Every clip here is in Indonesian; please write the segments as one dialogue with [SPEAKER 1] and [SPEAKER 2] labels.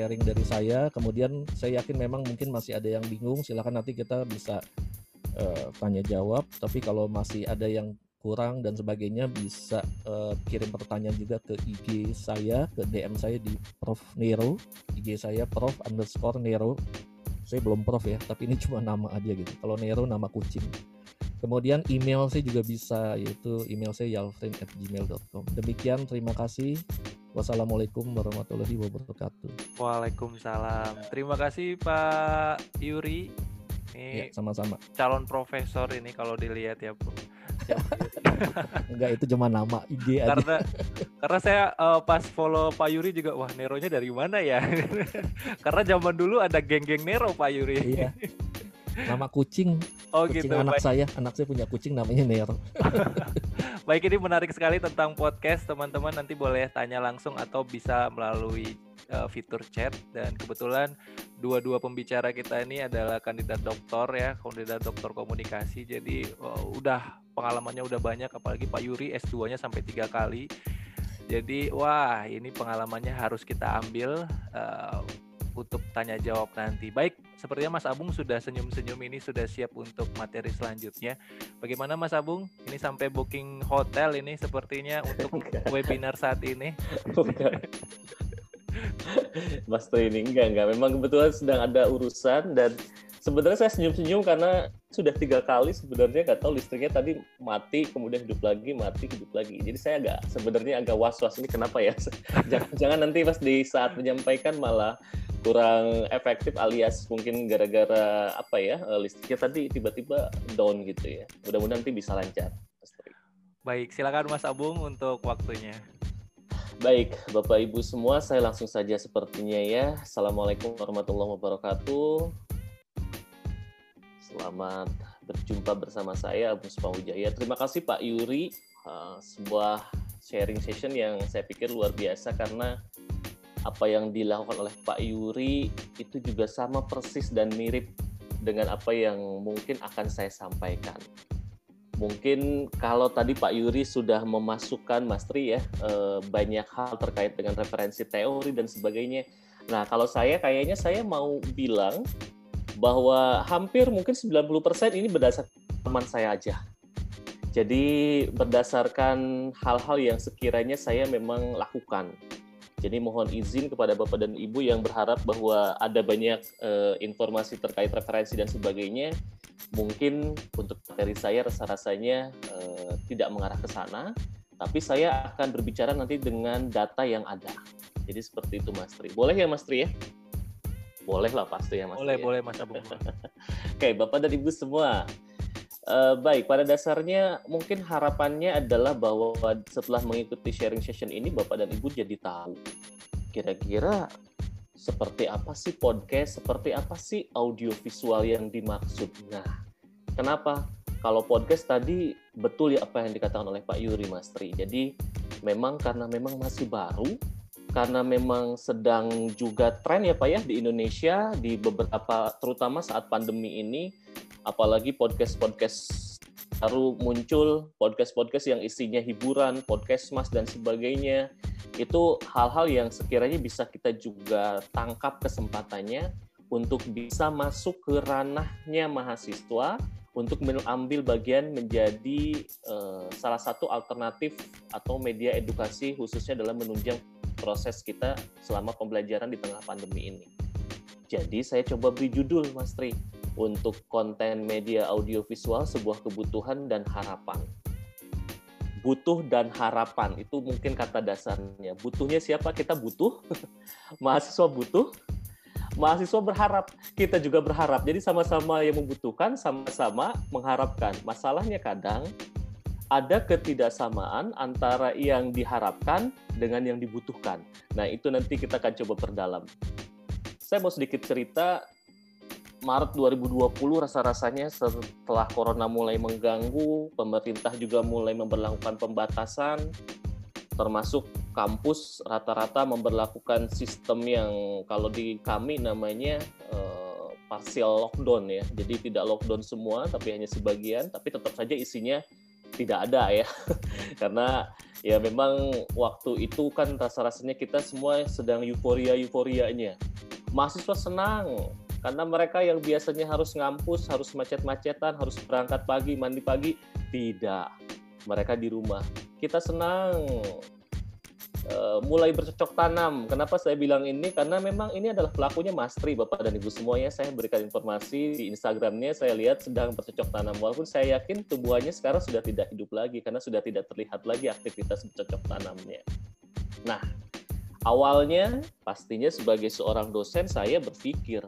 [SPEAKER 1] sharing dari saya. Kemudian saya yakin memang mungkin masih ada yang bingung. Silakan nanti kita bisa uh, tanya jawab. Tapi kalau masih ada yang kurang dan sebagainya bisa uh, kirim pertanyaan juga ke IG saya ke DM saya di Prof Nero IG saya Prof underscore Nero saya belum Prof ya tapi ini cuma nama aja gitu kalau Nero nama kucing kemudian email saya juga bisa yaitu email saya yalfrin@gmail.com demikian terima kasih wassalamualaikum warahmatullahi wabarakatuh
[SPEAKER 2] Waalaikumsalam terima kasih Pak Yuri
[SPEAKER 1] ini ya, sama-sama
[SPEAKER 2] calon profesor ini kalau dilihat ya Bu
[SPEAKER 1] Enggak itu cuma nama IG
[SPEAKER 2] aja. Karena karena saya uh, pas follow Pak Yuri juga wah Neronya dari mana ya? karena zaman dulu ada geng-geng Nero Pak Yuri.
[SPEAKER 1] Iya. Nama kucing. Oh kucing gitu. Anak baik. saya, anak saya punya kucing namanya Nero.
[SPEAKER 2] baik ini menarik sekali tentang podcast teman-teman nanti boleh tanya langsung atau bisa melalui uh, fitur chat dan kebetulan dua-dua pembicara kita ini adalah kandidat doktor ya, kandidat doktor komunikasi. Jadi uh, udah pengalamannya udah banyak apalagi Pak Yuri S2-nya sampai tiga kali. Jadi wah ini pengalamannya harus kita ambil uh, untuk tanya jawab nanti. Baik, sepertinya Mas Abung sudah senyum-senyum ini sudah siap untuk materi selanjutnya. Bagaimana Mas Abung? Ini sampai booking hotel ini sepertinya untuk webinar saat ini.
[SPEAKER 3] Mas ini enggak enggak memang kebetulan sedang ada urusan dan sebenarnya saya senyum-senyum karena sudah tiga kali sebenarnya nggak tahu listriknya tadi mati kemudian hidup lagi mati hidup lagi. Jadi saya agak sebenarnya agak was-was ini kenapa ya? Jangan jangan nanti pas di saat menyampaikan malah kurang efektif alias mungkin gara-gara apa ya eh, listriknya tadi tiba-tiba down gitu ya. Mudah-mudahan nanti bisa lancar.
[SPEAKER 2] Baik silakan Mas Abung untuk waktunya.
[SPEAKER 3] Baik, Bapak Ibu semua, saya langsung saja sepertinya ya. Assalamualaikum warahmatullahi wabarakatuh. Selamat berjumpa bersama saya, Abu Wijaya. Terima kasih Pak Yuri, uh, sebuah sharing session yang saya pikir luar biasa karena apa yang dilakukan oleh Pak Yuri itu juga sama persis dan mirip dengan apa yang mungkin akan saya sampaikan mungkin kalau tadi Pak Yuri sudah memasukkan Mas Tri ya eh, banyak hal terkait dengan referensi teori dan sebagainya. Nah, kalau saya kayaknya saya mau bilang bahwa hampir mungkin 90% ini berdasarkan teman saya aja. Jadi berdasarkan hal-hal yang sekiranya saya memang lakukan. Jadi mohon izin kepada Bapak dan Ibu yang berharap bahwa ada banyak uh, informasi terkait referensi dan sebagainya mungkin untuk materi saya rasa-rasanya uh, tidak mengarah ke sana, tapi saya akan berbicara nanti dengan data yang ada. Jadi seperti itu Mas Tri. Boleh ya Mas Tri ya? Boleh lah pasti ya Mas
[SPEAKER 2] Boleh,
[SPEAKER 3] Tri,
[SPEAKER 2] boleh ya? Mas Abu.
[SPEAKER 3] Oke, Bapak dan Ibu semua. Uh, baik, pada dasarnya mungkin harapannya adalah bahwa setelah mengikuti sharing session ini Bapak dan Ibu jadi tahu kira-kira seperti apa sih podcast, seperti apa sih audio visual yang dimaksud. Nah, kenapa? Kalau podcast tadi betul ya apa yang dikatakan oleh Pak Yuri Mastri. Jadi memang karena memang masih baru, karena memang sedang juga tren ya Pak ya di Indonesia di beberapa terutama saat pandemi ini, apalagi podcast-podcast baru muncul podcast-podcast yang isinya hiburan, podcast mas dan sebagainya. Itu hal-hal yang sekiranya bisa kita juga tangkap kesempatannya untuk bisa masuk ke ranahnya mahasiswa untuk mengambil bagian menjadi uh, salah satu alternatif atau media edukasi khususnya dalam menunjang proses kita selama pembelajaran di tengah pandemi ini. Jadi saya coba beri judul Mas Tri, untuk konten media audiovisual sebuah kebutuhan dan harapan. Butuh dan harapan itu mungkin kata dasarnya. Butuhnya siapa? Kita butuh. Mahasiswa butuh. Mahasiswa berharap, kita juga berharap. Jadi sama-sama yang membutuhkan, sama-sama mengharapkan. Masalahnya kadang ada ketidaksamaan antara yang diharapkan dengan yang dibutuhkan. Nah, itu nanti kita akan coba perdalam. Saya mau sedikit cerita Maret 2020 rasa-rasanya setelah corona mulai mengganggu, pemerintah juga mulai memperlakukan pembatasan, termasuk kampus rata-rata memperlakukan sistem yang kalau di kami namanya uh, partial lockdown ya. Jadi tidak lockdown semua, tapi hanya sebagian, tapi tetap saja isinya tidak ada ya. Karena ya memang waktu itu kan rasa-rasanya kita semua sedang euforia-euforianya. Mahasiswa senang karena mereka yang biasanya harus ngampus, harus macet-macetan, harus berangkat pagi, mandi pagi, tidak. Mereka di rumah. Kita senang uh, mulai bercocok tanam. Kenapa saya bilang ini? Karena memang ini adalah pelakunya Mas Tri, Bapak dan Ibu semuanya. Saya berikan informasi di Instagramnya, saya lihat sedang bercocok tanam. Walaupun saya yakin tumbuhannya sekarang sudah tidak hidup lagi, karena sudah tidak terlihat lagi aktivitas bercocok tanamnya. Nah, awalnya pastinya sebagai seorang dosen saya berpikir,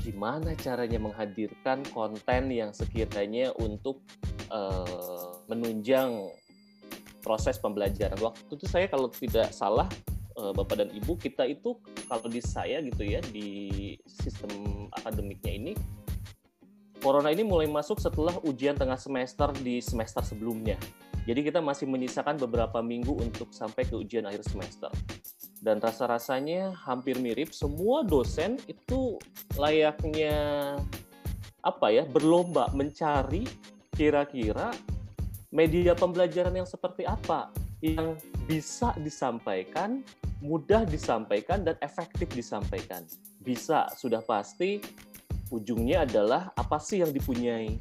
[SPEAKER 3] gimana caranya menghadirkan konten yang sekiranya untuk uh, menunjang proses pembelajaran. Waktu itu saya kalau tidak salah uh, Bapak dan Ibu kita itu kalau di saya gitu ya di sistem akademiknya ini corona ini mulai masuk setelah ujian tengah semester di semester sebelumnya. Jadi kita masih menyisakan beberapa minggu untuk sampai ke ujian akhir semester dan rasa-rasanya hampir mirip. Semua dosen itu layaknya apa ya berlomba mencari kira-kira media pembelajaran yang seperti apa yang bisa disampaikan, mudah disampaikan dan efektif disampaikan. Bisa sudah pasti ujungnya adalah apa sih yang dipunyai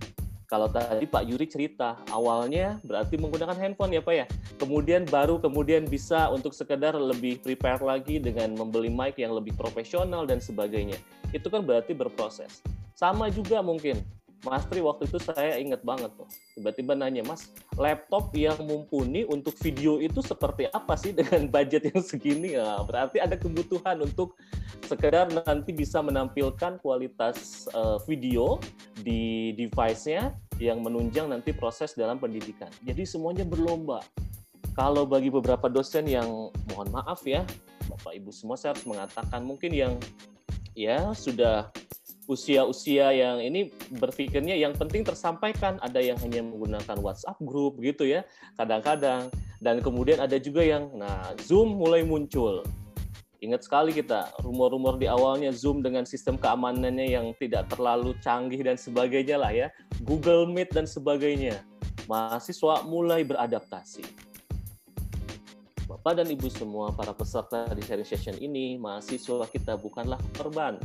[SPEAKER 3] kalau tadi Pak Yuri cerita, awalnya berarti menggunakan handphone ya Pak ya. Kemudian baru kemudian bisa untuk sekedar lebih prepare lagi dengan membeli mic yang lebih profesional dan sebagainya. Itu kan berarti berproses. Sama juga mungkin Mas Tri waktu itu saya ingat banget tuh. Tiba-tiba nanya, Mas, laptop yang mumpuni untuk video itu seperti apa sih dengan budget yang segini? Nah, berarti ada kebutuhan untuk sekedar nanti bisa menampilkan kualitas uh, video di device-nya yang menunjang nanti proses dalam pendidikan. Jadi semuanya berlomba. Kalau bagi beberapa dosen yang mohon maaf ya, Bapak Ibu semua saya harus mengatakan mungkin yang ya sudah usia-usia yang ini berpikirnya yang penting tersampaikan. Ada yang hanya menggunakan WhatsApp group gitu ya kadang-kadang. Dan kemudian ada juga yang nah Zoom mulai muncul. Ingat sekali kita rumor-rumor di awalnya Zoom dengan sistem keamanannya yang tidak terlalu canggih dan sebagainya lah ya. Google Meet dan sebagainya. Mahasiswa mulai beradaptasi. Bapak dan Ibu semua para peserta di sharing session ini mahasiswa kita bukanlah korban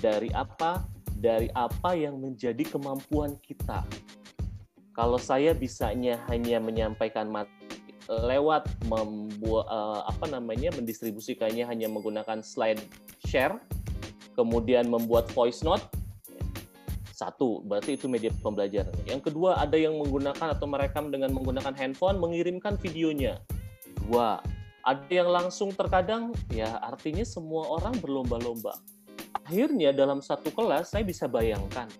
[SPEAKER 3] dari apa dari apa yang menjadi kemampuan kita. Kalau saya bisanya hanya menyampaikan materi lewat membuat uh, apa namanya mendistribusikannya hanya menggunakan slide share, kemudian membuat voice note, satu berarti itu media pembelajaran. Yang kedua ada yang menggunakan atau merekam dengan menggunakan handphone mengirimkan videonya. Dua ada yang langsung terkadang ya artinya semua orang berlomba-lomba akhirnya dalam satu kelas saya bisa bayangkan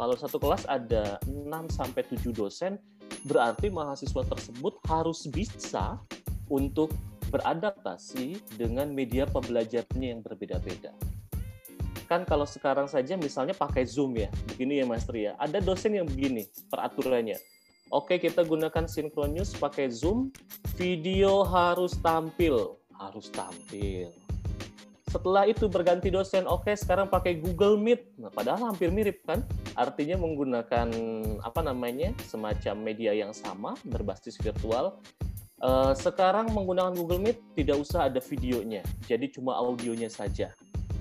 [SPEAKER 3] kalau satu kelas ada 6 sampai 7 dosen berarti mahasiswa tersebut harus bisa untuk beradaptasi dengan media pembelajarannya yang berbeda-beda. Kan kalau sekarang saja misalnya pakai Zoom ya, begini ya Mas Ria, ada dosen yang begini peraturannya. Oke, kita gunakan Synchronous pakai Zoom, video harus tampil, harus tampil setelah itu berganti dosen, oke okay, sekarang pakai Google Meet. Nah, padahal hampir mirip kan? Artinya menggunakan apa namanya semacam media yang sama berbasis virtual. Uh, sekarang menggunakan Google Meet tidak usah ada videonya, jadi cuma audionya saja.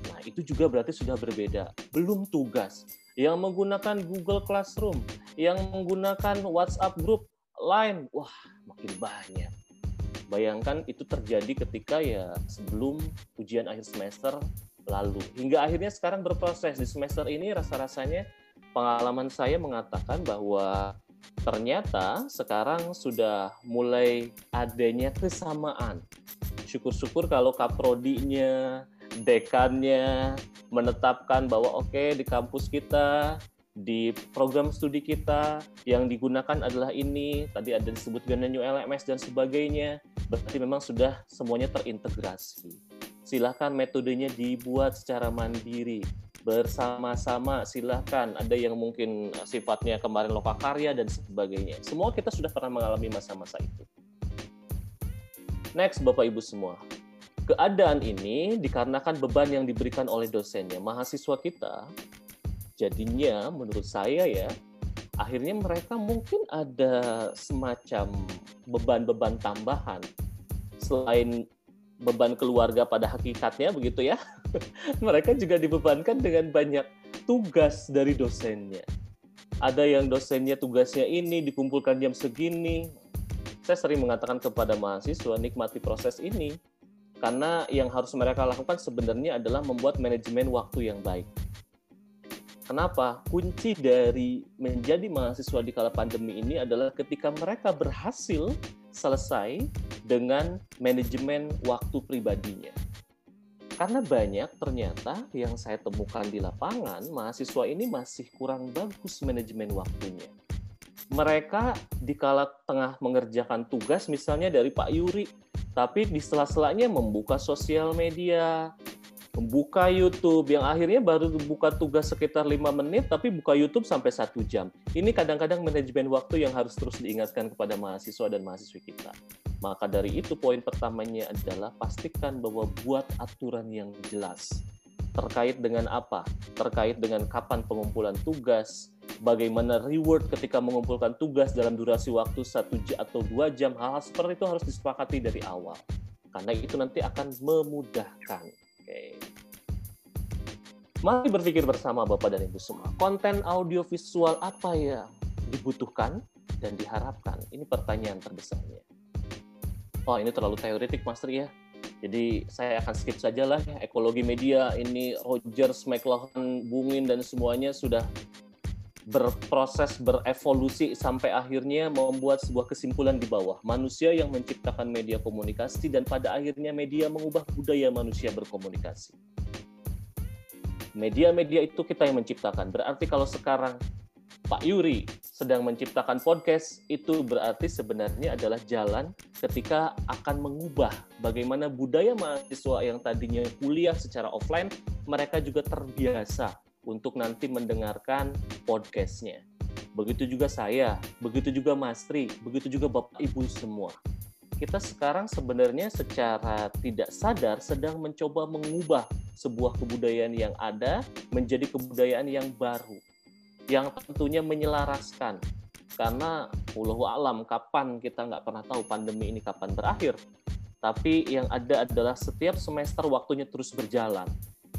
[SPEAKER 3] Nah itu juga berarti sudah berbeda. Belum tugas. Yang menggunakan Google Classroom, yang menggunakan WhatsApp Group, Line, wah makin banyak Bayangkan itu terjadi ketika ya sebelum ujian akhir semester lalu. Hingga akhirnya sekarang berproses di semester ini rasa-rasanya pengalaman saya mengatakan bahwa ternyata sekarang sudah mulai adanya kesamaan. Syukur-syukur kalau kaprodinya, dekannya menetapkan bahwa oke okay, di kampus kita di program studi kita yang digunakan adalah ini, tadi ada disebutkan new LMS dan sebagainya, berarti memang sudah semuanya terintegrasi. Silahkan metodenya dibuat secara mandiri, bersama-sama silahkan. Ada yang mungkin sifatnya kemarin lokakarya dan sebagainya. Semua kita sudah pernah mengalami masa-masa itu. Next bapak ibu semua. Keadaan ini dikarenakan beban yang diberikan oleh dosennya mahasiswa kita Jadinya menurut saya ya, akhirnya mereka mungkin ada semacam beban-beban tambahan selain beban keluarga pada hakikatnya begitu ya. Mereka juga dibebankan dengan banyak tugas dari dosennya. Ada yang dosennya tugasnya ini dikumpulkan jam segini. Saya sering mengatakan kepada mahasiswa nikmati proses ini karena yang harus mereka lakukan sebenarnya adalah membuat manajemen waktu yang baik. Kenapa? Kunci dari menjadi mahasiswa di kala pandemi ini adalah ketika mereka berhasil selesai dengan manajemen waktu pribadinya. Karena banyak ternyata yang saya temukan di lapangan, mahasiswa ini masih kurang bagus manajemen waktunya. Mereka di kala tengah mengerjakan tugas misalnya dari Pak Yuri, tapi di sela-selanya membuka sosial media, membuka YouTube yang akhirnya baru buka tugas sekitar lima menit tapi buka YouTube sampai satu jam. Ini kadang-kadang manajemen waktu yang harus terus diingatkan kepada mahasiswa dan mahasiswi kita. Maka dari itu poin pertamanya adalah pastikan bahwa buat aturan yang jelas. Terkait dengan apa? Terkait dengan kapan pengumpulan tugas, bagaimana reward ketika mengumpulkan tugas dalam durasi waktu satu jam atau dua jam, hal-hal seperti itu harus disepakati dari awal. Karena itu nanti akan memudahkan. Oke. Mari berpikir bersama Bapak dan Ibu semua. Konten audiovisual apa yang dibutuhkan dan diharapkan? Ini pertanyaan terbesarnya. Oh, ini terlalu teoretik, Master ya. Jadi saya akan skip saja lah ya. Ekologi media ini Rogers, McLaughlin, Bungin dan semuanya sudah berproses berevolusi sampai akhirnya membuat sebuah kesimpulan di bawah manusia yang menciptakan media komunikasi dan pada akhirnya media mengubah budaya manusia berkomunikasi media-media itu kita yang menciptakan. Berarti kalau sekarang Pak Yuri sedang menciptakan podcast, itu berarti sebenarnya adalah jalan ketika akan mengubah bagaimana budaya mahasiswa yang tadinya kuliah secara offline, mereka juga terbiasa untuk nanti mendengarkan podcastnya. Begitu juga saya, begitu juga Mas Tri, begitu juga Bapak Ibu semua. Kita sekarang sebenarnya secara tidak sadar sedang mencoba mengubah sebuah kebudayaan yang ada menjadi kebudayaan yang baru yang tentunya menyelaraskan. Karena puluh alam kapan kita nggak pernah tahu pandemi ini kapan berakhir. Tapi yang ada adalah setiap semester waktunya terus berjalan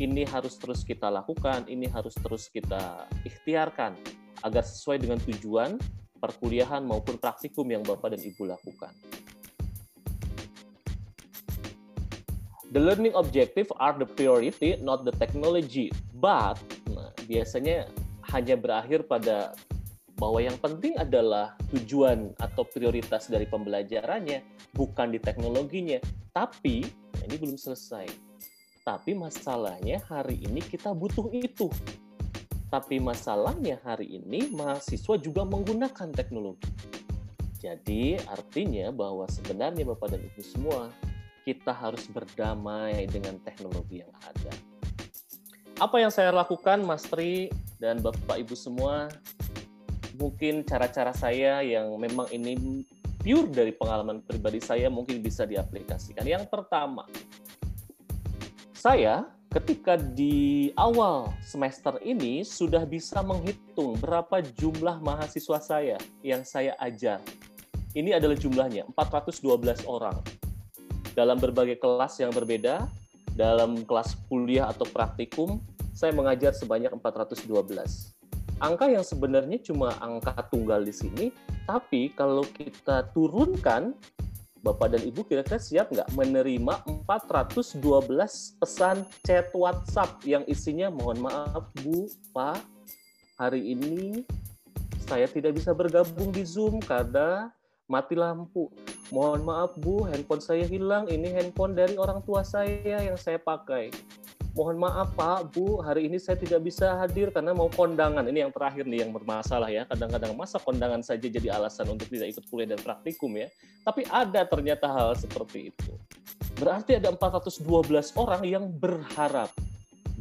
[SPEAKER 3] ini harus terus kita lakukan ini harus terus kita ikhtiarkan agar sesuai dengan tujuan perkuliahan maupun praktikum yang Bapak dan Ibu lakukan. the learning objective are the priority, not the technology. But nah, biasanya hanya berakhir pada bahwa yang penting adalah tujuan atau prioritas dari pembelajarannya, bukan di teknologinya. Tapi nah ini belum selesai. Tapi masalahnya hari ini kita butuh itu. Tapi masalahnya hari ini mahasiswa juga menggunakan teknologi. Jadi artinya bahwa sebenarnya Bapak dan Ibu semua kita harus berdamai dengan teknologi yang ada. Apa yang saya lakukan, Mas Tri dan Bapak Ibu semua, mungkin cara-cara saya yang memang ini pure dari pengalaman pribadi saya mungkin bisa diaplikasikan. Yang pertama, saya ketika di awal semester ini sudah bisa menghitung berapa jumlah mahasiswa saya yang saya ajar. Ini adalah jumlahnya, 412 orang dalam berbagai kelas yang berbeda, dalam kelas kuliah atau praktikum, saya mengajar sebanyak 412. Angka yang sebenarnya cuma angka tunggal di sini, tapi kalau kita turunkan, Bapak dan Ibu kira-kira siap nggak menerima 412 pesan chat WhatsApp yang isinya mohon maaf Bu, Pak, hari ini saya tidak bisa bergabung di Zoom karena mati lampu. Mohon maaf Bu, handphone saya hilang. Ini handphone dari orang tua saya yang saya pakai. Mohon maaf Pak, Bu, hari ini saya tidak bisa hadir karena mau kondangan. Ini yang terakhir nih yang bermasalah ya. Kadang-kadang masa kondangan saja jadi alasan untuk tidak ikut kuliah dan praktikum ya. Tapi ada ternyata hal seperti itu. Berarti ada 412 orang yang berharap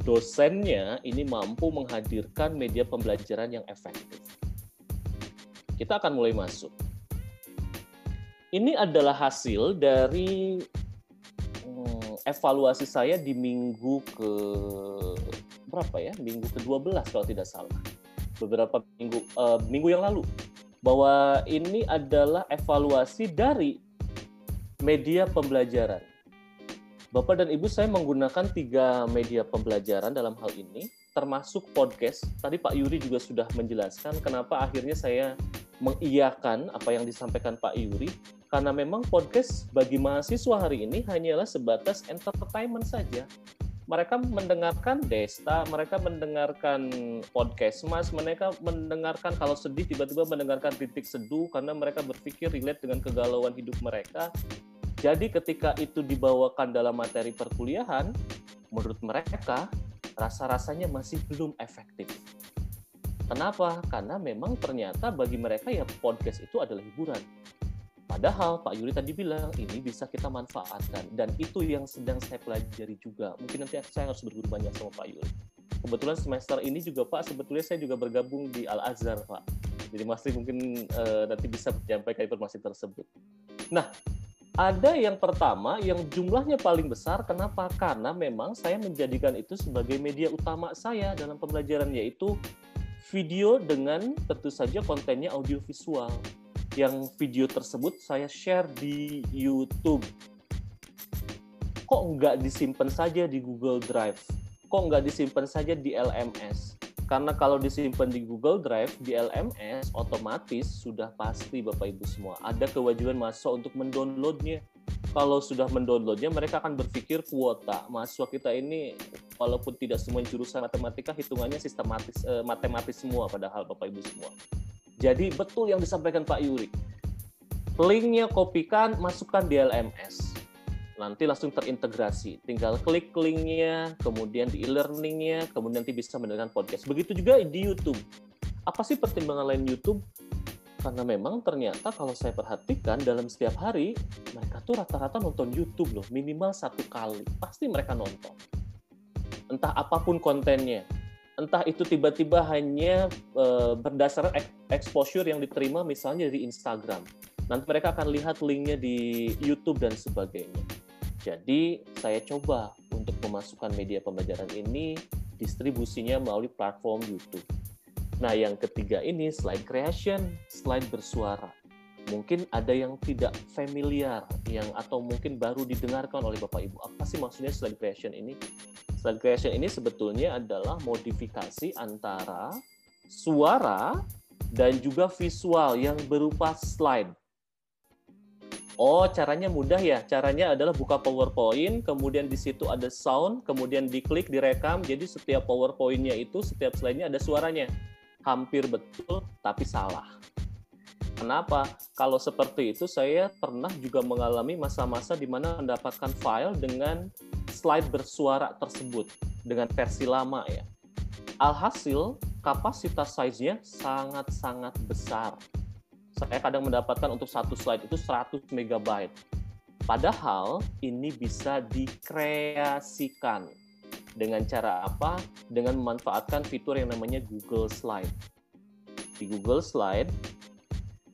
[SPEAKER 3] dosennya ini mampu menghadirkan media pembelajaran yang efektif. Kita akan mulai masuk ini adalah hasil dari evaluasi saya di minggu ke berapa ya? Minggu ke-12 kalau tidak salah. Beberapa minggu uh, minggu yang lalu. bahwa ini adalah evaluasi dari media pembelajaran. Bapak dan Ibu, saya menggunakan tiga media pembelajaran dalam hal ini, termasuk podcast. Tadi Pak Yuri juga sudah menjelaskan kenapa akhirnya saya mengiyakan apa yang disampaikan Pak Yuri, karena memang podcast bagi mahasiswa hari ini hanyalah sebatas entertainment saja mereka mendengarkan Desta, mereka mendengarkan podcast Mas, mereka mendengarkan kalau sedih tiba-tiba mendengarkan titik seduh karena mereka berpikir relate dengan kegalauan hidup mereka. Jadi ketika itu dibawakan dalam materi perkuliahan, menurut mereka rasa-rasanya masih belum efektif. Kenapa? Karena memang ternyata bagi mereka ya podcast itu adalah hiburan Padahal Pak Yuri tadi bilang ini bisa kita manfaatkan dan itu yang sedang saya pelajari juga. Mungkin nanti saya harus berguru banyak sama Pak Yuri. Kebetulan semester ini juga Pak, sebetulnya saya juga bergabung di Al Azhar Pak. Jadi Mas Tri mungkin uh, nanti bisa menyampaikan informasi tersebut. Nah, ada yang pertama yang jumlahnya paling besar. Kenapa? Karena memang saya menjadikan itu sebagai media utama saya dalam pembelajaran yaitu video dengan tentu saja kontennya audiovisual yang video tersebut saya share di YouTube. Kok nggak disimpan saja di Google Drive? Kok nggak disimpan saja di LMS? Karena kalau disimpan di Google Drive, di LMS, otomatis sudah pasti Bapak Ibu semua ada kewajiban mahasiswa untuk mendownloadnya. Kalau sudah mendownloadnya, mereka akan berpikir kuota. Mahasiswa kita ini, walaupun tidak semua jurusan matematika, hitungannya sistematis, eh, matematis semua padahal Bapak Ibu semua. Jadi betul yang disampaikan Pak Yuri. Linknya kopikan, masukkan di LMS. Nanti langsung terintegrasi. Tinggal klik linknya, kemudian di e-learningnya, kemudian nanti bisa mendengarkan podcast. Begitu juga di YouTube. Apa sih pertimbangan lain YouTube? Karena memang ternyata kalau saya perhatikan dalam setiap hari, mereka tuh rata-rata nonton YouTube loh, minimal satu kali. Pasti mereka nonton. Entah apa pun kontennya entah itu tiba-tiba hanya uh, berdasarkan exposure yang diterima misalnya dari Instagram. Nanti mereka akan lihat linknya di YouTube dan sebagainya. Jadi saya coba untuk memasukkan media pembelajaran ini distribusinya melalui platform YouTube. Nah yang ketiga ini slide creation, slide bersuara. Mungkin ada yang tidak familiar, yang atau mungkin baru didengarkan oleh Bapak Ibu. Apa sih maksudnya slide creation ini? Slide creation ini sebetulnya adalah modifikasi antara suara dan juga visual yang berupa slide. Oh, caranya mudah ya. Caranya adalah buka PowerPoint, kemudian di situ ada sound, kemudian diklik, direkam. Jadi setiap PowerPoint-nya itu, setiap slide-nya ada suaranya. Hampir betul, tapi salah. Kenapa? Kalau seperti itu, saya pernah juga mengalami masa-masa di mana mendapatkan file dengan slide bersuara tersebut dengan versi lama ya. Alhasil kapasitas size-nya sangat-sangat besar. Saya kadang mendapatkan untuk satu slide itu 100 MB. Padahal ini bisa dikreasikan. Dengan cara apa? Dengan memanfaatkan fitur yang namanya Google Slide. Di Google Slide,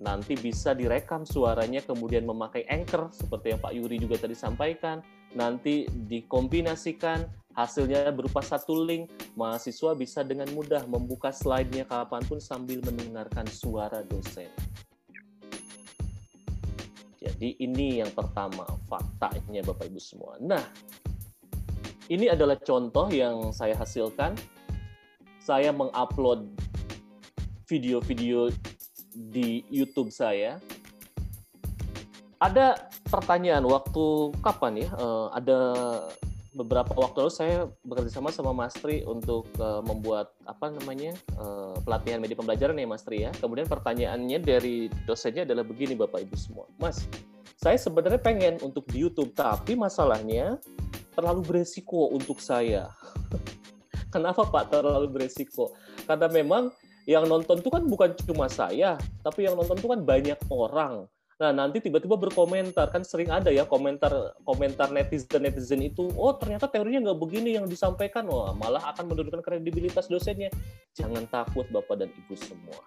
[SPEAKER 3] nanti bisa direkam suaranya kemudian memakai anchor seperti yang Pak Yuri juga tadi sampaikan. Nanti dikombinasikan hasilnya berupa satu link. Mahasiswa bisa dengan mudah membuka slide-nya kapan pun sambil mendengarkan suara dosen. Jadi ini yang pertama faktanya Bapak Ibu semua. Nah ini adalah contoh yang saya hasilkan. Saya mengupload video-video di YouTube saya ada pertanyaan waktu kapan ya? Uh, ada beberapa waktu lalu saya bekerja sama sama Mas Tri untuk uh, membuat apa namanya uh, pelatihan media pembelajaran ya Mas Tri ya. Kemudian pertanyaannya dari dosennya adalah begini Bapak Ibu semua, Mas, saya sebenarnya pengen untuk di YouTube tapi masalahnya terlalu beresiko untuk saya. Kenapa Pak terlalu beresiko? Karena memang yang nonton itu kan bukan cuma saya, tapi yang nonton itu kan banyak orang. Nah nanti tiba-tiba berkomentar kan sering ada ya komentar komentar netizen netizen itu oh ternyata teorinya nggak begini yang disampaikan. Wah malah akan menurunkan kredibilitas dosennya. Jangan takut bapak dan ibu semua.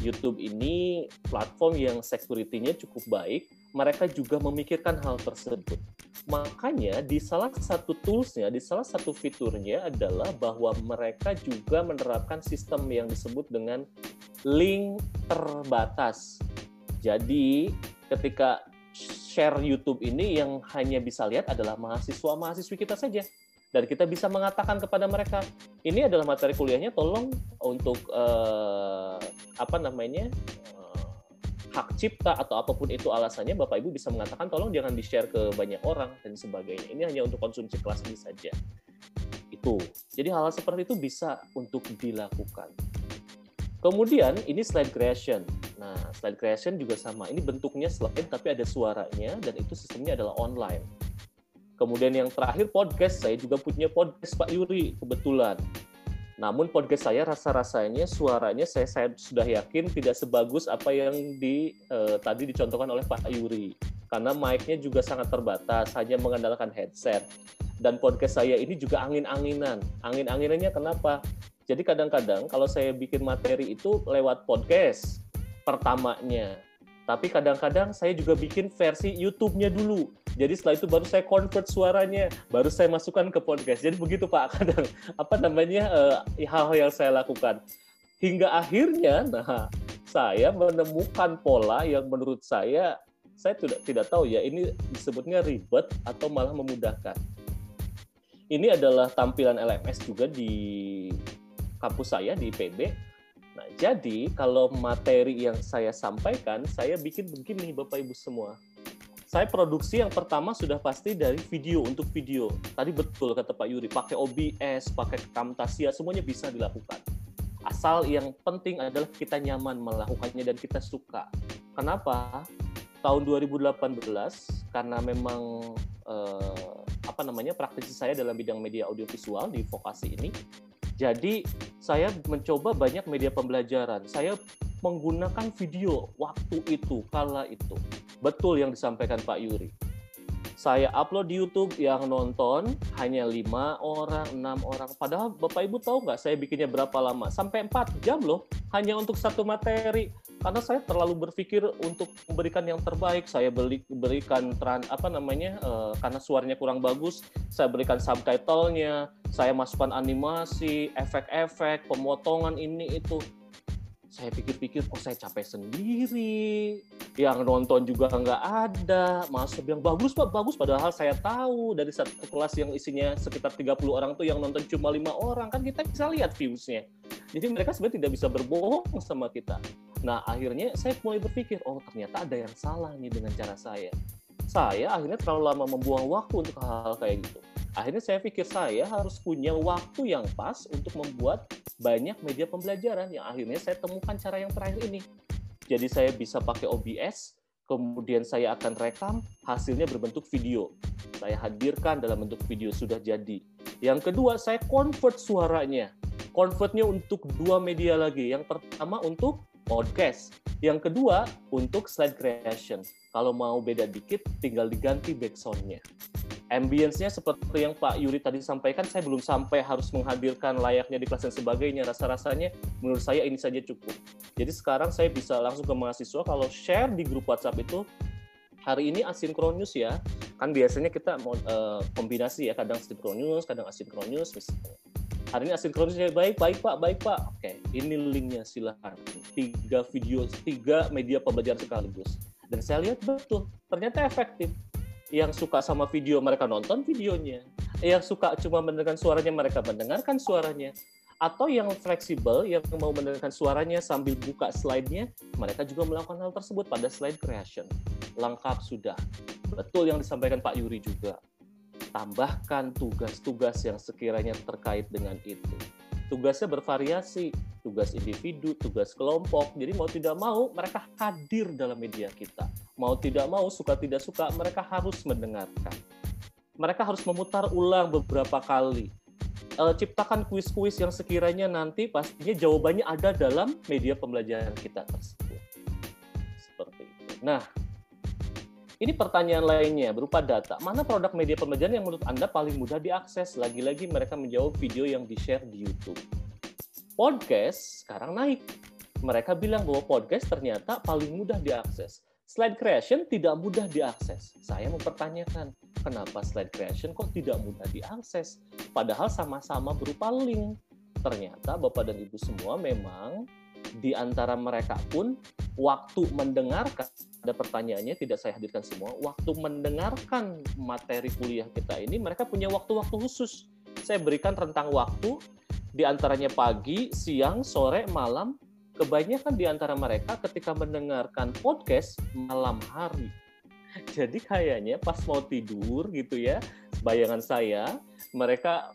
[SPEAKER 3] YouTube ini platform yang security-nya cukup baik mereka juga memikirkan hal tersebut makanya di salah satu toolsnya di salah satu fiturnya adalah bahwa mereka juga menerapkan sistem yang disebut dengan link terbatas. Jadi ketika share YouTube ini yang hanya bisa lihat adalah mahasiswa-mahasiswi kita saja. Dan kita bisa mengatakan kepada mereka, ini adalah materi kuliahnya, tolong untuk uh, apa namanya hak cipta atau apa pun itu alasannya, Bapak Ibu bisa mengatakan, tolong jangan di-share ke banyak orang dan sebagainya. Ini hanya untuk konsumsi kelas ini saja. Itu. Jadi hal-hal seperti itu bisa untuk dilakukan. Kemudian ini slide creation. Nah, slide creation juga sama. Ini bentuknya slide tapi ada suaranya dan itu sistemnya adalah online. Kemudian yang terakhir podcast, saya juga punya podcast Pak Yuri kebetulan. Namun podcast saya rasa-rasanya suaranya saya, saya sudah yakin tidak sebagus apa yang di eh, tadi dicontohkan oleh Pak Yuri. Karena mic-nya juga sangat terbatas, hanya mengandalkan headset. Dan podcast saya ini juga angin-anginan. Angin-anginannya kenapa? Jadi kadang-kadang kalau saya bikin materi itu lewat podcast pertamanya. Tapi kadang-kadang saya juga bikin versi YouTube-nya dulu. Jadi setelah itu baru saya convert suaranya, baru saya masukkan ke podcast. Jadi begitu Pak, kadang apa namanya eh, hal-hal yang saya lakukan. Hingga akhirnya, nah saya menemukan pola yang menurut saya saya tidak tidak tahu ya ini disebutnya ribet atau malah memudahkan. Ini adalah tampilan LMS juga di kampus saya di IPB. Nah, jadi kalau materi yang saya sampaikan, saya bikin begini Bapak Ibu semua. Saya produksi yang pertama sudah pasti dari video untuk video. Tadi betul kata Pak Yuri, pakai OBS, pakai Camtasia, semuanya bisa dilakukan. Asal yang penting adalah kita nyaman melakukannya dan kita suka. Kenapa? Tahun 2018 karena memang eh, apa namanya praktisi saya dalam bidang media audiovisual di vokasi ini jadi saya mencoba banyak media pembelajaran. Saya menggunakan video waktu itu, kala itu. Betul yang disampaikan Pak Yuri. Saya upload di YouTube yang nonton hanya lima orang, enam orang. Padahal Bapak Ibu tahu nggak saya bikinnya berapa lama? Sampai 4 jam loh, hanya untuk satu materi karena saya terlalu berpikir untuk memberikan yang terbaik saya beli berikan tran apa namanya uh, karena suaranya kurang bagus saya berikan subtitlenya saya masukkan animasi efek-efek pemotongan ini itu saya pikir-pikir kok saya capek sendiri. Yang nonton juga nggak ada. Masuk yang bagus pak bagus. Padahal saya tahu dari satu kelas yang isinya sekitar 30 orang tuh yang nonton cuma lima orang. Kan kita bisa lihat viewsnya. Jadi mereka sebenarnya tidak bisa berbohong sama kita. Nah akhirnya saya mulai berpikir oh ternyata ada yang salah nih dengan cara saya. Saya akhirnya terlalu lama membuang waktu untuk hal-hal kayak gitu akhirnya saya pikir saya harus punya waktu yang pas untuk membuat banyak media pembelajaran yang akhirnya saya temukan cara yang terakhir ini. Jadi saya bisa pakai OBS, kemudian saya akan rekam, hasilnya berbentuk video. Saya hadirkan dalam bentuk video sudah jadi. Yang kedua, saya convert suaranya. Convertnya untuk dua media lagi. Yang pertama untuk podcast. Yang kedua untuk slide creation. Kalau mau beda dikit, tinggal diganti backsound-nya ambience-nya seperti yang Pak Yuri tadi sampaikan, saya belum sampai harus menghadirkan layaknya di kelas dan sebagainya. Rasa-rasanya menurut saya ini saja cukup. Jadi sekarang saya bisa langsung ke mahasiswa kalau share di grup WhatsApp itu hari ini asinkronus ya. Kan biasanya kita uh, kombinasi ya, kadang sinkronus, kadang asinkronus misalnya. Hari ini asinkronus ya baik, baik Pak, baik Pak. Oke, ini linknya silahkan. Tiga video, tiga media pembelajaran sekaligus. Dan saya lihat betul, ternyata efektif yang suka sama video mereka nonton videonya. Yang suka cuma mendengarkan suaranya mereka mendengarkan suaranya. Atau yang fleksibel yang mau mendengarkan suaranya sambil buka slide-nya mereka juga melakukan hal tersebut pada slide creation. Lengkap sudah. Betul yang disampaikan Pak Yuri juga. Tambahkan tugas-tugas yang sekiranya terkait dengan itu. Tugasnya bervariasi tugas individu tugas kelompok jadi mau tidak mau mereka hadir dalam media kita mau tidak mau, suka tidak suka, mereka harus mendengarkan. Mereka harus memutar ulang beberapa kali. E, ciptakan kuis-kuis yang sekiranya nanti pastinya jawabannya ada dalam media pembelajaran kita tersebut. Seperti itu. Nah, ini pertanyaan lainnya berupa data. Mana produk media pembelajaran yang menurut Anda paling mudah diakses? Lagi-lagi mereka menjawab video yang di-share di YouTube. Podcast sekarang naik. Mereka bilang bahwa podcast ternyata paling mudah diakses. Slide creation tidak mudah diakses. Saya mempertanyakan, kenapa slide creation kok tidak mudah diakses? Padahal sama-sama berupa link. Ternyata Bapak dan Ibu semua memang di antara mereka pun waktu mendengarkan ada pertanyaannya tidak saya hadirkan semua waktu mendengarkan materi kuliah kita ini mereka punya waktu-waktu khusus saya berikan rentang waktu di antaranya pagi, siang, sore, malam kebanyakan di antara mereka ketika mendengarkan podcast malam hari jadi kayaknya pas mau tidur gitu ya bayangan saya mereka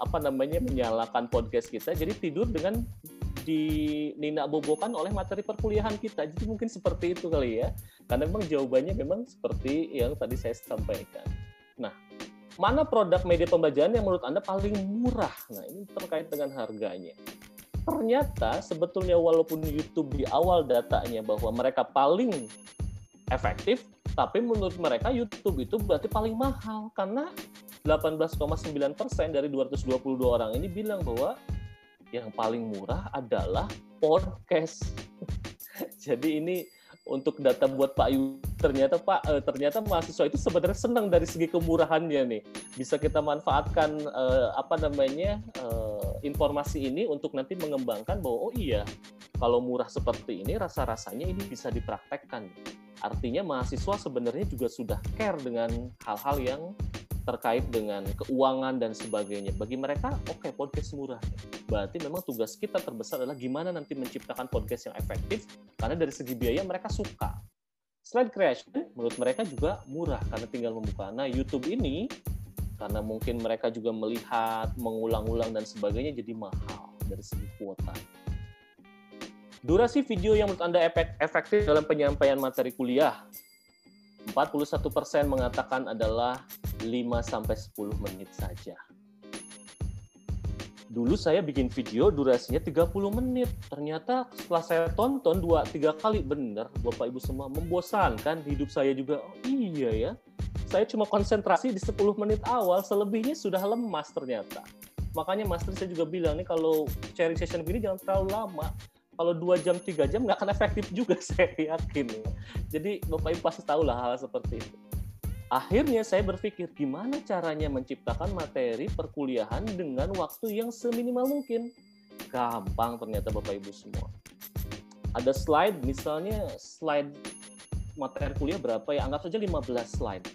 [SPEAKER 3] apa namanya menyalakan podcast kita jadi tidur dengan di Nina bobokan oleh materi perkuliahan kita. Jadi mungkin seperti itu kali ya. Karena memang jawabannya memang seperti yang tadi saya sampaikan. Nah, mana produk media pembelajaran yang menurut Anda paling murah? Nah, ini terkait dengan harganya. Ternyata sebetulnya walaupun YouTube di awal datanya bahwa mereka paling efektif, tapi menurut mereka YouTube itu berarti paling mahal karena 18,9% dari 222 orang ini bilang bahwa yang paling murah adalah podcast. Jadi ini untuk data buat Pak Yu ternyata Pak eh, ternyata mahasiswa itu sebenarnya senang dari segi kemurahannya nih. Bisa kita manfaatkan eh, apa namanya eh, informasi ini untuk nanti mengembangkan bahwa oh iya kalau murah seperti ini rasa-rasanya ini bisa dipraktekkan. Artinya mahasiswa sebenarnya juga sudah care dengan hal-hal yang terkait dengan keuangan dan sebagainya. Bagi mereka, oke okay, podcast murah. Berarti memang tugas kita terbesar adalah gimana nanti menciptakan podcast yang efektif, karena dari segi biaya mereka suka. Slide creation menurut mereka juga murah karena tinggal membuka. Nah YouTube ini karena mungkin mereka juga melihat, mengulang-ulang dan sebagainya jadi mahal dari segi kuota. Durasi video yang menurut Anda efektif dalam penyampaian materi kuliah 41% mengatakan adalah 5 sampai 10 menit saja. Dulu saya bikin video durasinya 30 menit. Ternyata setelah saya tonton 2 3 kali benar Bapak Ibu semua membosankan hidup saya juga. Oh, iya ya. Saya cuma konsentrasi di 10 menit awal, selebihnya sudah lemas ternyata. Makanya Master saya juga bilang nih kalau sharing session begini jangan terlalu lama kalau dua jam tiga jam nggak akan efektif juga saya yakin jadi bapak ibu pasti tahu lah hal seperti itu akhirnya saya berpikir gimana caranya menciptakan materi perkuliahan dengan waktu yang seminimal mungkin? Gampang ternyata bapak ibu semua. Ada slide misalnya slide materi kuliah berapa ya? Anggap saja 15 slide.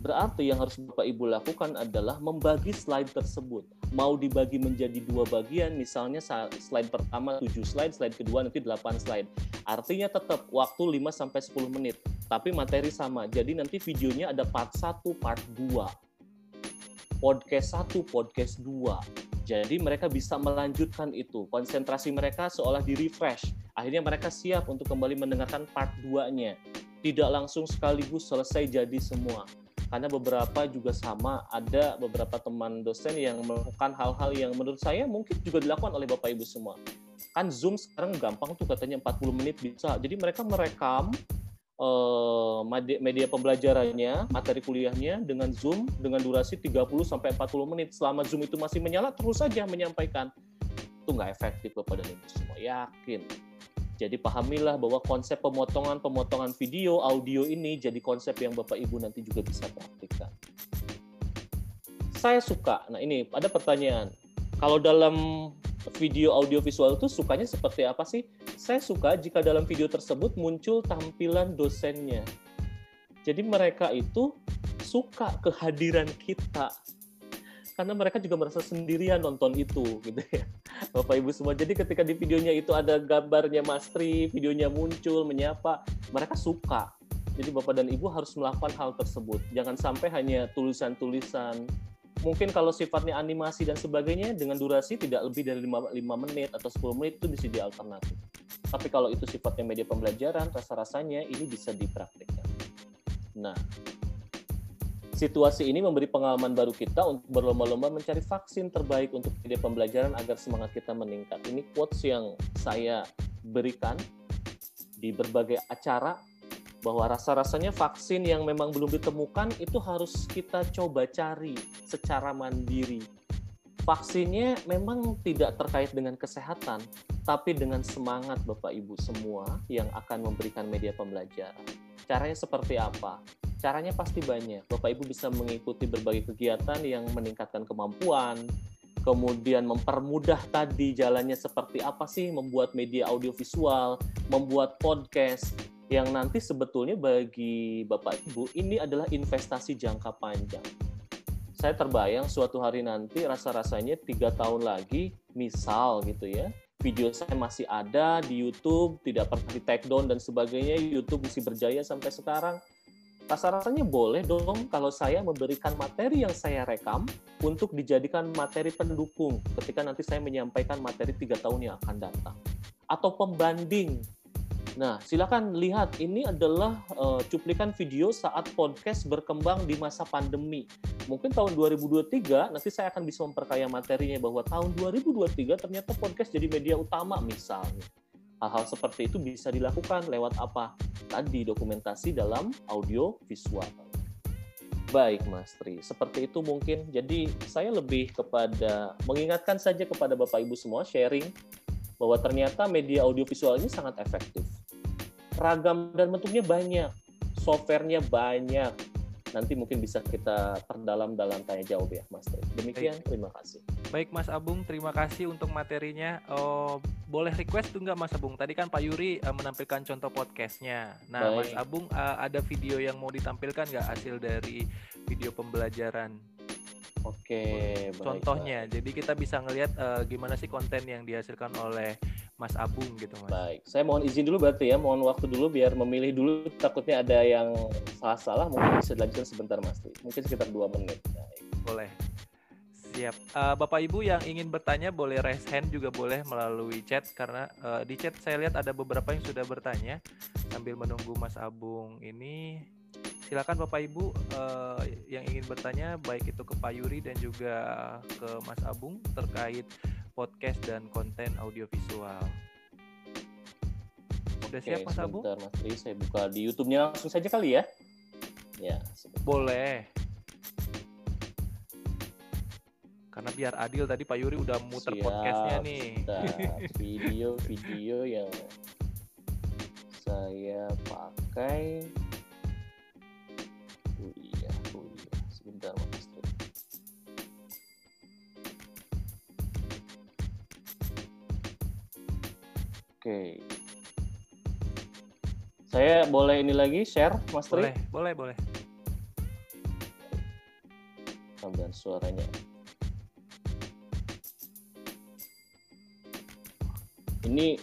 [SPEAKER 3] Berarti yang harus Bapak Ibu lakukan adalah membagi slide tersebut. Mau dibagi menjadi dua bagian, misalnya slide pertama 7 slide, slide kedua nanti 8 slide. Artinya tetap waktu 5 sampai 10 menit, tapi materi sama. Jadi nanti videonya ada part 1, part 2. Podcast 1, podcast 2. Jadi mereka bisa melanjutkan itu. Konsentrasi mereka seolah di-refresh. Akhirnya mereka siap untuk kembali mendengarkan part 2-nya. Tidak langsung sekaligus selesai jadi semua karena beberapa juga sama ada beberapa teman dosen yang melakukan hal-hal yang menurut saya mungkin juga dilakukan oleh Bapak Ibu semua. Kan Zoom sekarang gampang tuh katanya 40 menit bisa. Jadi mereka merekam uh, media pembelajarannya, materi kuliahnya dengan Zoom dengan durasi 30 sampai 40 menit. Selama Zoom itu masih menyala terus saja menyampaikan. Itu nggak efektif Bapak dan Ibu semua. Yakin jadi pahamilah bahwa konsep pemotongan-pemotongan video, audio ini jadi konsep yang Bapak Ibu nanti juga bisa praktikkan. Saya suka. Nah ini ada pertanyaan. Kalau dalam video audio visual itu sukanya seperti apa sih? Saya suka jika dalam video tersebut muncul tampilan dosennya. Jadi mereka itu suka kehadiran kita karena mereka juga merasa sendirian nonton itu gitu ya. Bapak Ibu semua jadi ketika di videonya itu ada gambarnya Mas Tri videonya muncul menyapa mereka suka. Jadi Bapak dan Ibu harus melakukan hal tersebut. Jangan sampai hanya tulisan-tulisan. Mungkin kalau sifatnya animasi dan sebagainya dengan durasi tidak lebih dari 5, 5 menit atau 10 menit itu bisa di alternatif. Tapi kalau itu sifatnya media pembelajaran rasa-rasanya ini bisa dipraktikkan nah Situasi ini memberi pengalaman baru kita untuk berlomba-lomba mencari vaksin terbaik untuk media pembelajaran agar semangat kita meningkat. Ini quotes yang saya berikan di berbagai acara bahwa rasa-rasanya vaksin yang memang belum ditemukan itu harus kita coba cari secara mandiri. Vaksinnya memang tidak terkait dengan kesehatan, tapi dengan semangat Bapak Ibu semua yang akan memberikan media pembelajaran. Caranya seperti apa? Caranya pasti banyak. Bapak Ibu bisa mengikuti berbagai kegiatan yang meningkatkan kemampuan, kemudian mempermudah tadi jalannya seperti apa sih membuat media audiovisual, membuat podcast yang nanti sebetulnya bagi Bapak Ibu ini adalah investasi jangka panjang. Saya terbayang suatu hari nanti rasa-rasanya tiga tahun lagi, misal gitu ya, video saya masih ada di YouTube, tidak pernah di take down dan sebagainya, YouTube masih berjaya sampai sekarang rasa-rasanya boleh dong kalau saya memberikan materi yang saya rekam untuk dijadikan materi pendukung ketika nanti saya menyampaikan materi tiga tahun yang akan datang. Atau pembanding. Nah, silakan lihat ini adalah uh, cuplikan video saat podcast berkembang di masa pandemi. Mungkin tahun 2023 nanti saya akan bisa memperkaya materinya bahwa tahun 2023 ternyata podcast jadi media utama misalnya Hal-hal seperti itu bisa dilakukan lewat apa? Tadi dokumentasi dalam audio visual. Baik, Mas Tri. Seperti itu mungkin. Jadi saya lebih kepada mengingatkan saja kepada Bapak Ibu semua sharing bahwa ternyata media audiovisual ini sangat efektif. Ragam dan bentuknya banyak, softwarenya banyak, nanti mungkin bisa kita perdalam dalam tanya jawab ya Mas. Demikian Baik. terima kasih.
[SPEAKER 2] Baik Mas Abung, terima kasih untuk materinya. Oh, boleh request tuh nggak Mas Abung? Tadi kan Pak Yuri uh, menampilkan contoh podcastnya. Nah Baik. Mas Abung uh, ada video yang mau ditampilkan nggak hasil dari video pembelajaran?
[SPEAKER 3] Oke,
[SPEAKER 2] contohnya. Baik. Jadi kita bisa ngelihat uh, gimana sih konten yang dihasilkan oleh Mas Abung gitu Mas.
[SPEAKER 3] Baik, saya mohon izin dulu berarti ya, mohon waktu dulu biar memilih dulu takutnya ada yang salah-salah mungkin bisa dilanjutkan sebentar Mas. Mungkin sekitar dua menit. Baik.
[SPEAKER 2] Boleh. Siap. Uh, Bapak Ibu yang ingin bertanya boleh raise hand juga boleh melalui chat karena uh, di chat saya lihat ada beberapa yang sudah bertanya sambil menunggu Mas Abung ini silakan Bapak Ibu uh, yang ingin bertanya baik itu ke Pak Yuri dan juga ke Mas Abung terkait podcast dan konten audiovisual.
[SPEAKER 3] Udah Oke, siap Mas Abu? Mas Tri, saya buka di YouTube-nya langsung saja kali ya.
[SPEAKER 2] Ya, sebentar. boleh. Karena biar adil tadi Pak Yuri udah muter siap, podcastnya nih.
[SPEAKER 3] Video-video yang saya pakai. Oh iya, oh iya. Sebentar Mas. Oke. Saya boleh ini lagi share, Mas
[SPEAKER 2] Tri? Boleh, boleh, boleh.
[SPEAKER 3] Tambahan suaranya. Ini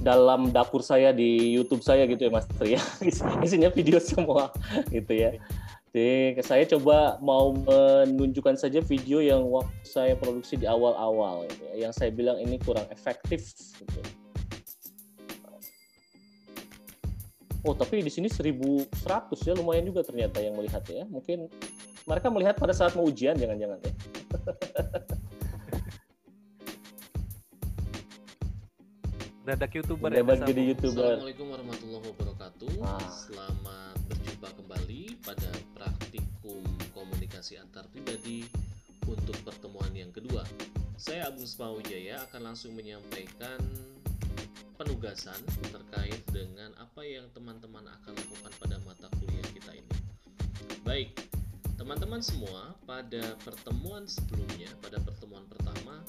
[SPEAKER 3] dalam dapur saya di YouTube saya gitu ya Mas Tri ya. Isinya video semua gitu ya. Jadi saya coba mau menunjukkan saja video yang waktu saya produksi di awal-awal, gitu ya, yang saya bilang ini kurang efektif. Gitu. Oh tapi di sini 1100 ya lumayan juga ternyata yang melihat ya. Mungkin mereka melihat pada saat mau ujian jangan-jangan ya.
[SPEAKER 2] Dadak youtuber
[SPEAKER 3] ya. jadi youtuber.
[SPEAKER 4] Assalamualaikum warahmatullahi wabarakatuh. Ah. Selamat berjumpa kembali pada praktikum komunikasi antar pribadi untuk pertemuan yang kedua. Saya Agung Spawijaya akan langsung menyampaikan penugasan terkait dengan apa yang teman-teman akan lakukan pada mata kuliah kita ini. Baik, teman-teman semua, pada pertemuan sebelumnya, pada pertemuan pertama,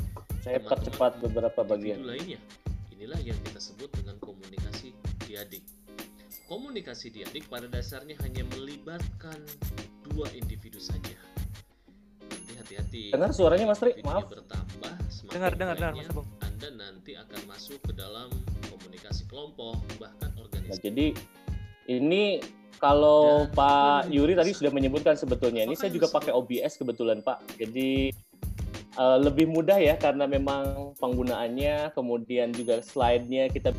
[SPEAKER 3] saya percepat beberapa bagian
[SPEAKER 4] lainnya. Inilah yang kita sebut dengan komunikasi diadik Komunikasi diadik pada dasarnya hanya melibatkan dua individu saja. Hati-hati.
[SPEAKER 3] Dengar suaranya Mas Tri, maaf.
[SPEAKER 4] bertambah, semakin
[SPEAKER 2] dengar, dengar, dengar, Mas Bung.
[SPEAKER 4] Anda nanti akan masuk ke dalam komunikasi kelompok, bahkan organisasi.
[SPEAKER 3] Nah, jadi ini kalau Dan Pak Yuri tadi sudah menyebutkan sebetulnya ini saya juga pakai OBS kebetulan Pak. Jadi uh, lebih mudah ya karena memang penggunaannya kemudian juga slide-nya kita